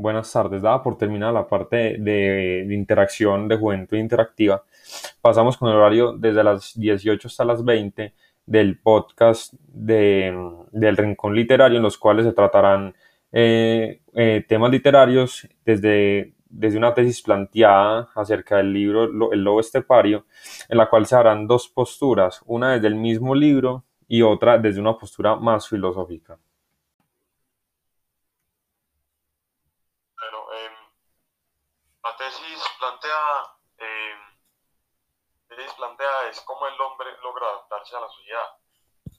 Buenas tardes. Dada por terminada la parte de, de interacción de juventud interactiva, pasamos con el horario desde las 18 hasta las 20 del podcast de, del Rincón Literario, en los cuales se tratarán eh, eh, temas literarios desde, desde una tesis planteada acerca del libro El Lobo Estepario, en la cual se harán dos posturas, una desde el mismo libro y otra desde una postura más filosófica. Bueno, em, la tesis plantea, em, tesis plantea es cómo el hombre logra adaptarse a la sociedad.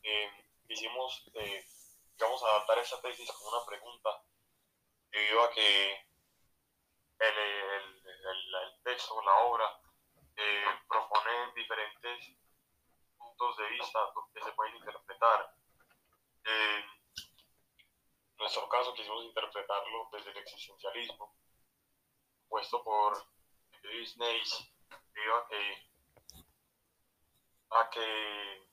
Eh, hicimos, eh, digamos, adaptar esa tesis como una pregunta debido a que el, el, el, el texto, la obra, eh, propone diferentes puntos de vista que se pueden interpretar. Eh, en nuestro caso quisimos interpretarlo desde el existencialismo, puesto por Disney, debido a que, a que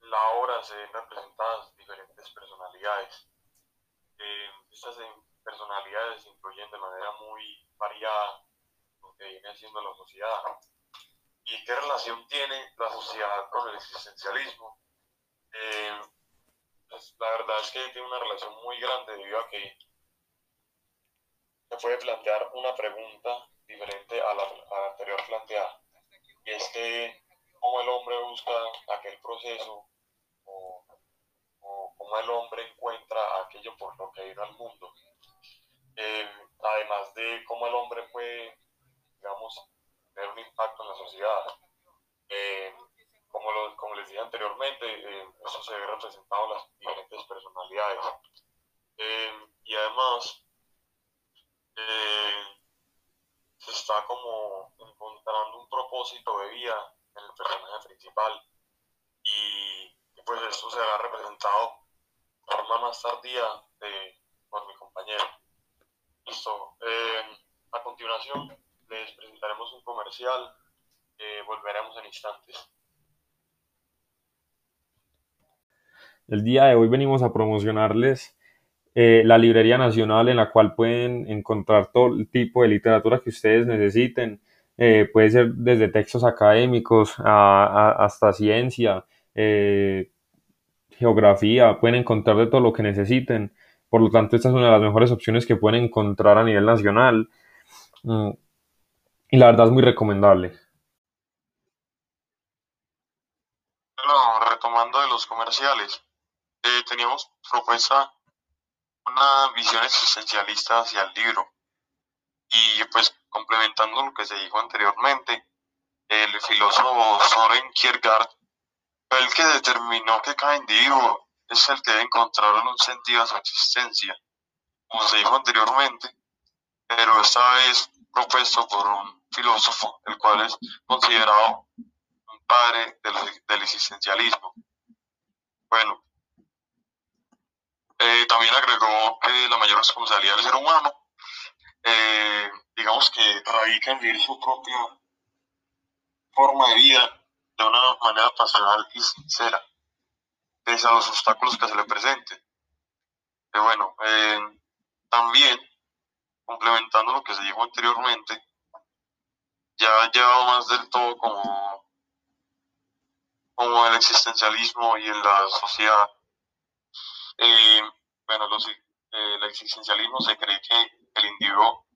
la obra se ven representadas diferentes personalidades. Eh, estas personalidades influyen de manera muy variada lo que viene siendo la sociedad. ¿Y qué relación tiene la sociedad con el existencialismo? Eh, pues, la verdad es que tiene una relación muy grande debido a que se puede plantear una pregunta diferente a la, a la anterior planteada. Y es que cómo el hombre busca aquel proceso o, o cómo el hombre encuentra aquello por lo que vino al mundo. Eh, además de cómo el hombre puede, digamos, tener un impacto en la sociedad. Eh, como, lo, como les dije anteriormente, eh, eso se ve representado en las diferentes personalidades. Eh, y además, eh, se está como encontrando un propósito de vida el personaje principal. Y, pues esto será representado de forma más tardía de, por mi compañero. Listo. a continuación, les presentaremos un comercial. volveremos en instantes. El día de hoy venimos a promocionarles eh, la Librería Nacional en la cual pueden encontrar todo el tipo de literatura que ustedes necesiten. Eh, puede ser desde textos académicos a, a, hasta ciencia, eh, geografía, pueden encontrar de todo lo que necesiten. Por lo tanto, esta es una de las mejores opciones que pueden encontrar a nivel nacional. Mm, y la verdad es muy recomendable. Bueno, retomando de los comerciales, eh, teníamos propuesta una visión existencialista hacia el libro. Y pues complementando lo que se dijo anteriormente, el filósofo Soren Kierkegaard fue el que determinó que cada individuo es el que debe encontrar un sentido a su existencia, como se dijo anteriormente, pero esta vez propuesto por un filósofo, el cual es considerado un padre del, del existencialismo. Bueno, eh, también agregó que la mayor responsabilidad del ser humano, eh, digamos que radica en vivir su propia forma de vida de una manera pasional y sincera, pese a los obstáculos que se le presenten. Y bueno, eh, también, complementando lo que se dijo anteriormente, ya llevado más del todo como, como el existencialismo y en la sociedad eh, bueno, los, eh, el existencialismo se cree que el individuo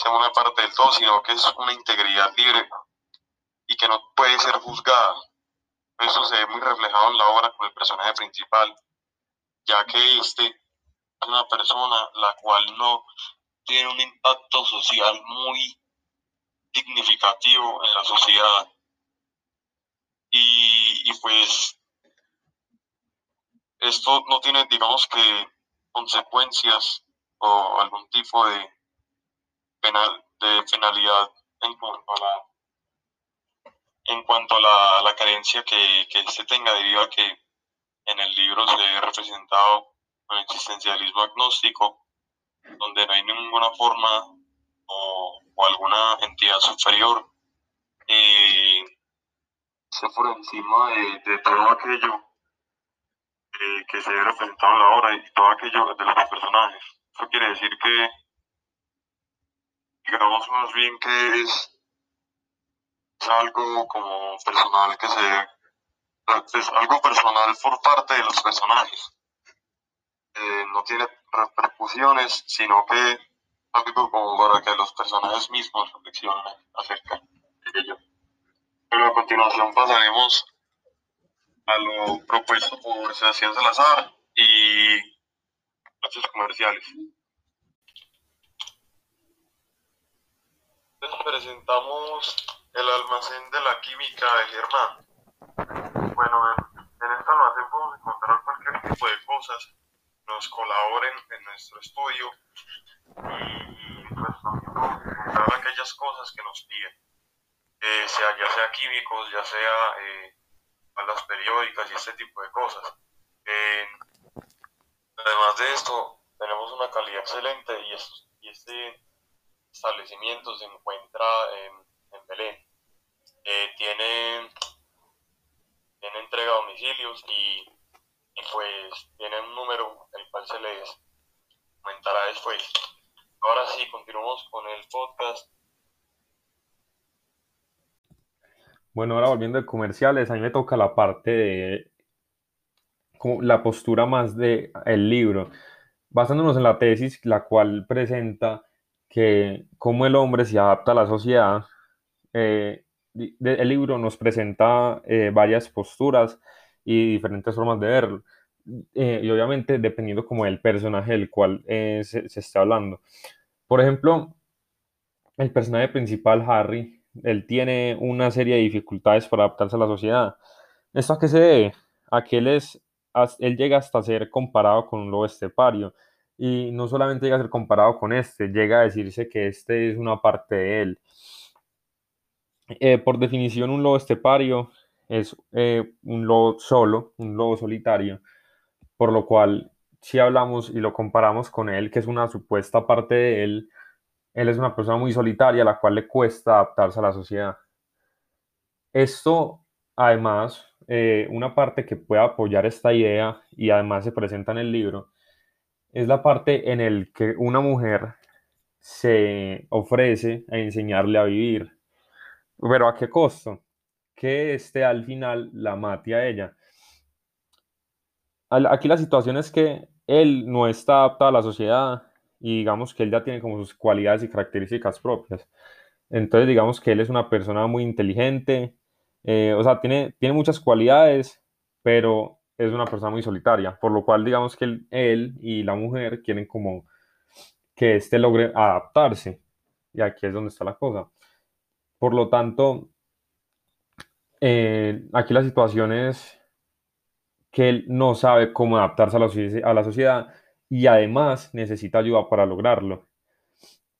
sea una parte del todo, sino que es una integridad libre y que no puede ser juzgada. Eso se ve muy reflejado en la obra con el personaje principal, ya que este es una persona la cual no tiene un impacto social muy significativo en la sociedad. Y, y pues esto no tiene, digamos que, consecuencias o algún tipo de, penal, de penalidad en cuanto a la, en cuanto a la, la carencia que, que se tenga debido a que en el libro se ha representado un existencialismo agnóstico, donde no hay ninguna forma o, o alguna entidad superior eh, por encima de, de todo aquello que se ve representado en la obra y todo aquello de los personajes. Eso quiere decir que digamos más bien que es, algo como personal que se es algo personal por parte de los personajes. Eh, no tiene repercusiones, sino que algo como para que los personajes mismos reflexionen acerca de ello. Pero a continuación pasaremos a lo propuesto por Sebastián Salazar y los comerciales. Les presentamos el almacén de la química de Germán. Bueno, en, este almacén podemos encontrar cualquier tipo de cosas nos colaboren en nuestro estudio y pues también podemos encontrar aquellas cosas que nos piden, eh, sea, ya sea químicos, ya sea eh, periódicas y este tipo de cosas. Eh, además de esto, tenemos una calidad excelente y, y este establecimiento se encuentra en, Belén. Eh, tiene, tiene entrega a domicilios y, pues tiene un número el cual se les comentará después. Ahora sí, continuamos con el podcast. Bueno, ahora volviendo a comerciales, a mí me toca la parte de la postura más de el libro, basándonos en la tesis, la cual presenta que cómo el hombre se adapta a la sociedad. Eh, el libro nos presenta eh, varias posturas y diferentes formas de verlo. Eh, y obviamente dependiendo como del personaje del cual se, se está hablando. Por ejemplo, el personaje principal, Harry, él tiene una serie de dificultades para adaptarse a la sociedad. ¿Esto a qué se debe? A que él, es, él llega hasta ser comparado con un lobo estepario y no solamente llega a ser comparado con este, llega a decirse que este es una parte de él. Eh, por definición, un lobo estepario es eh, un lobo solo, un lobo solitario, por lo cual si hablamos y lo comparamos con él, que es una supuesta parte de él, él es una persona muy solitaria a la cual le cuesta adaptarse a la sociedad. Esto, además, eh, una parte que puede apoyar esta idea y además se presenta en el libro, es la parte en el que una mujer se ofrece a enseñarle a vivir. Pero ¿a qué costo? Que este al final la mate a ella. Aquí la situación es que él no está adaptado a la sociedad y digamos que él ya tiene como sus cualidades y características propias. Entonces digamos que él es una persona muy inteligente, eh, o sea, tiene, tiene muchas cualidades, pero es una persona muy solitaria, por lo cual digamos que él, y la mujer quieren como que éste logre adaptarse. Y aquí es donde está la cosa. Por lo tanto, eh, aquí la situación es que él no sabe cómo adaptarse a la, a la sociedad y además necesita ayuda para lograrlo.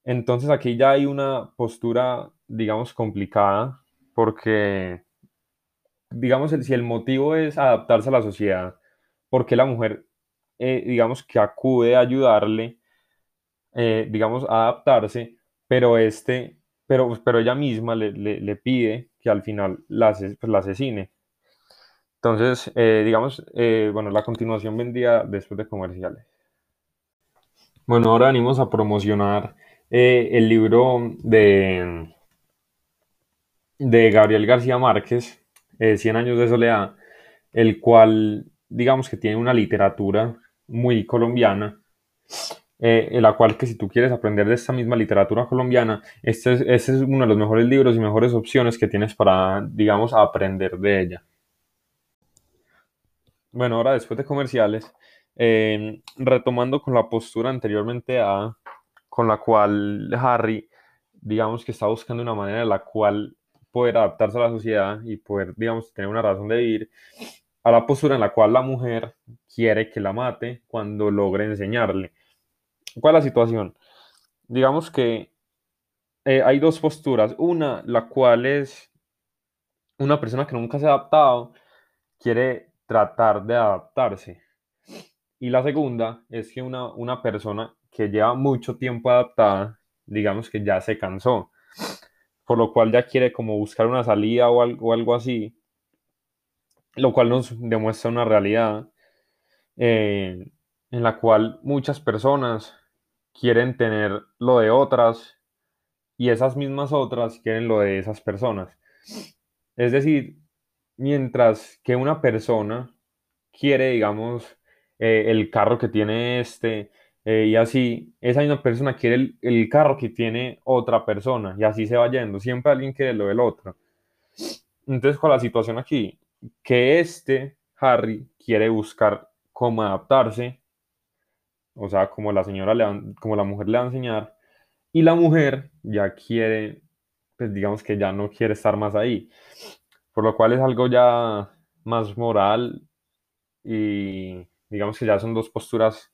Entonces aquí ya hay una postura, digamos, complicada porque digamos, si el motivo es adaptarse a la sociedad, porque la mujer, eh, digamos, que acude a ayudarle, eh, digamos, a adaptarse, pero este, pero, pero ella misma le, pide que al final la, pues, asesine. Entonces, eh, digamos, bueno, la continuación vendría después de comerciales. Bueno, ahora venimos a promocionar el libro de, de Gabriel García Márquez, eh, Cien años de soledad, el cual digamos que tiene una literatura muy colombiana, eh, en la cual que si tú quieres aprender de esta misma literatura colombiana, este es, este es uno de los mejores libros y mejores opciones que tienes para, digamos, aprender de ella. Bueno, ahora después de comerciales, eh, retomando con la postura anteriormente a, con la cual Harry, digamos que está buscando una manera en la cual poder adaptarse a la sociedad y poder, digamos, tener una razón de vivir, a la postura en la cual la mujer quiere que la mate cuando logre enseñarle. ¿Cuál es la situación? Digamos que eh, hay dos posturas. Una, la cual es una persona que nunca se ha adaptado, quiere tratar de adaptarse. Y la segunda es que una, una persona que lleva mucho tiempo adaptada, digamos que ya se cansó por lo cual ya quiere como buscar una salida o algo, algo así, lo cual nos demuestra una realidad eh, en la cual muchas personas quieren tener lo de otras y esas mismas otras quieren lo de esas personas. Es decir, mientras que una persona quiere, digamos, eh, el carro que tiene este, eh, y así, esa misma persona quiere el, el, carro que tiene otra persona, y así se va yendo. Siempre alguien quiere lo del otro. Entonces, con la situación aquí, que este Harry quiere buscar cómo adaptarse, o sea, como la señora le va, como la mujer le va a enseñar, y la mujer ya quiere, pues digamos que ya no quiere estar más ahí, por lo cual es algo ya más moral y digamos que ya son dos posturas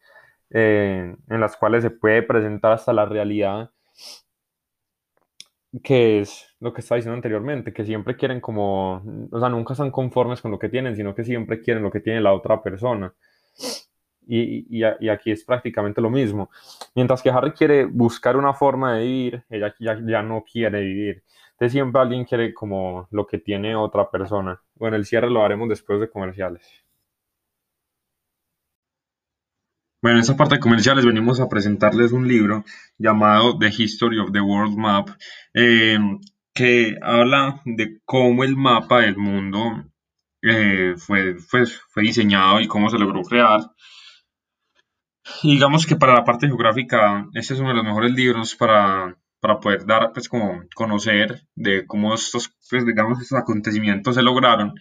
eh, en las cuales se puede presentar hasta la realidad que es lo que estaba diciendo anteriormente, que siempre quieren como, o sea, nunca están conformes con lo que tienen, sino que siempre quieren lo que tiene la otra persona. Y, y, y aquí es prácticamente lo mismo. Mientras que Harry quiere buscar una forma de vivir, ella ya, ya no quiere vivir. Entonces siempre alguien quiere como lo que tiene otra persona. Bueno, el cierre lo haremos después de comerciales. Bueno, en esta parte de comerciales venimos a presentarles un libro llamado The History of the World Map, eh, que habla de cómo el mapa del mundo eh, fue, fue, fue diseñado y cómo se logró crear. Y digamos que para la parte geográfica, este es uno de los mejores libros para, para poder dar, pues como conocer de cómo estos, pues digamos, estos acontecimientos se lograron.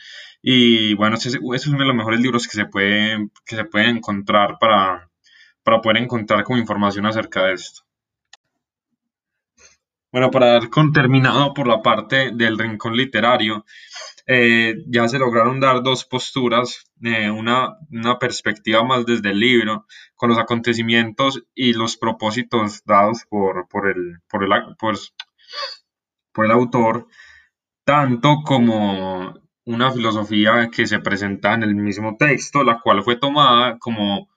Y bueno, este, este es uno de los mejores libros que se puede, que se puede encontrar para, para poder encontrar como información acerca de esto. Bueno, para dar con terminado por la parte del rincón literario, eh, ya se lograron dar dos posturas, eh, una, una, perspectiva más desde el libro, con los acontecimientos y los propósitos dados por, por, el, por, el, por, por el autor, tanto como una filosofía que se presenta en el mismo texto, la cual fue tomada como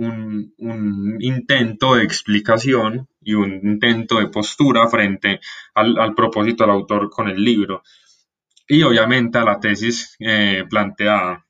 un, intento de explicación y un intento de postura frente al, al, propósito del autor con el libro y obviamente a la tesis eh, planteada.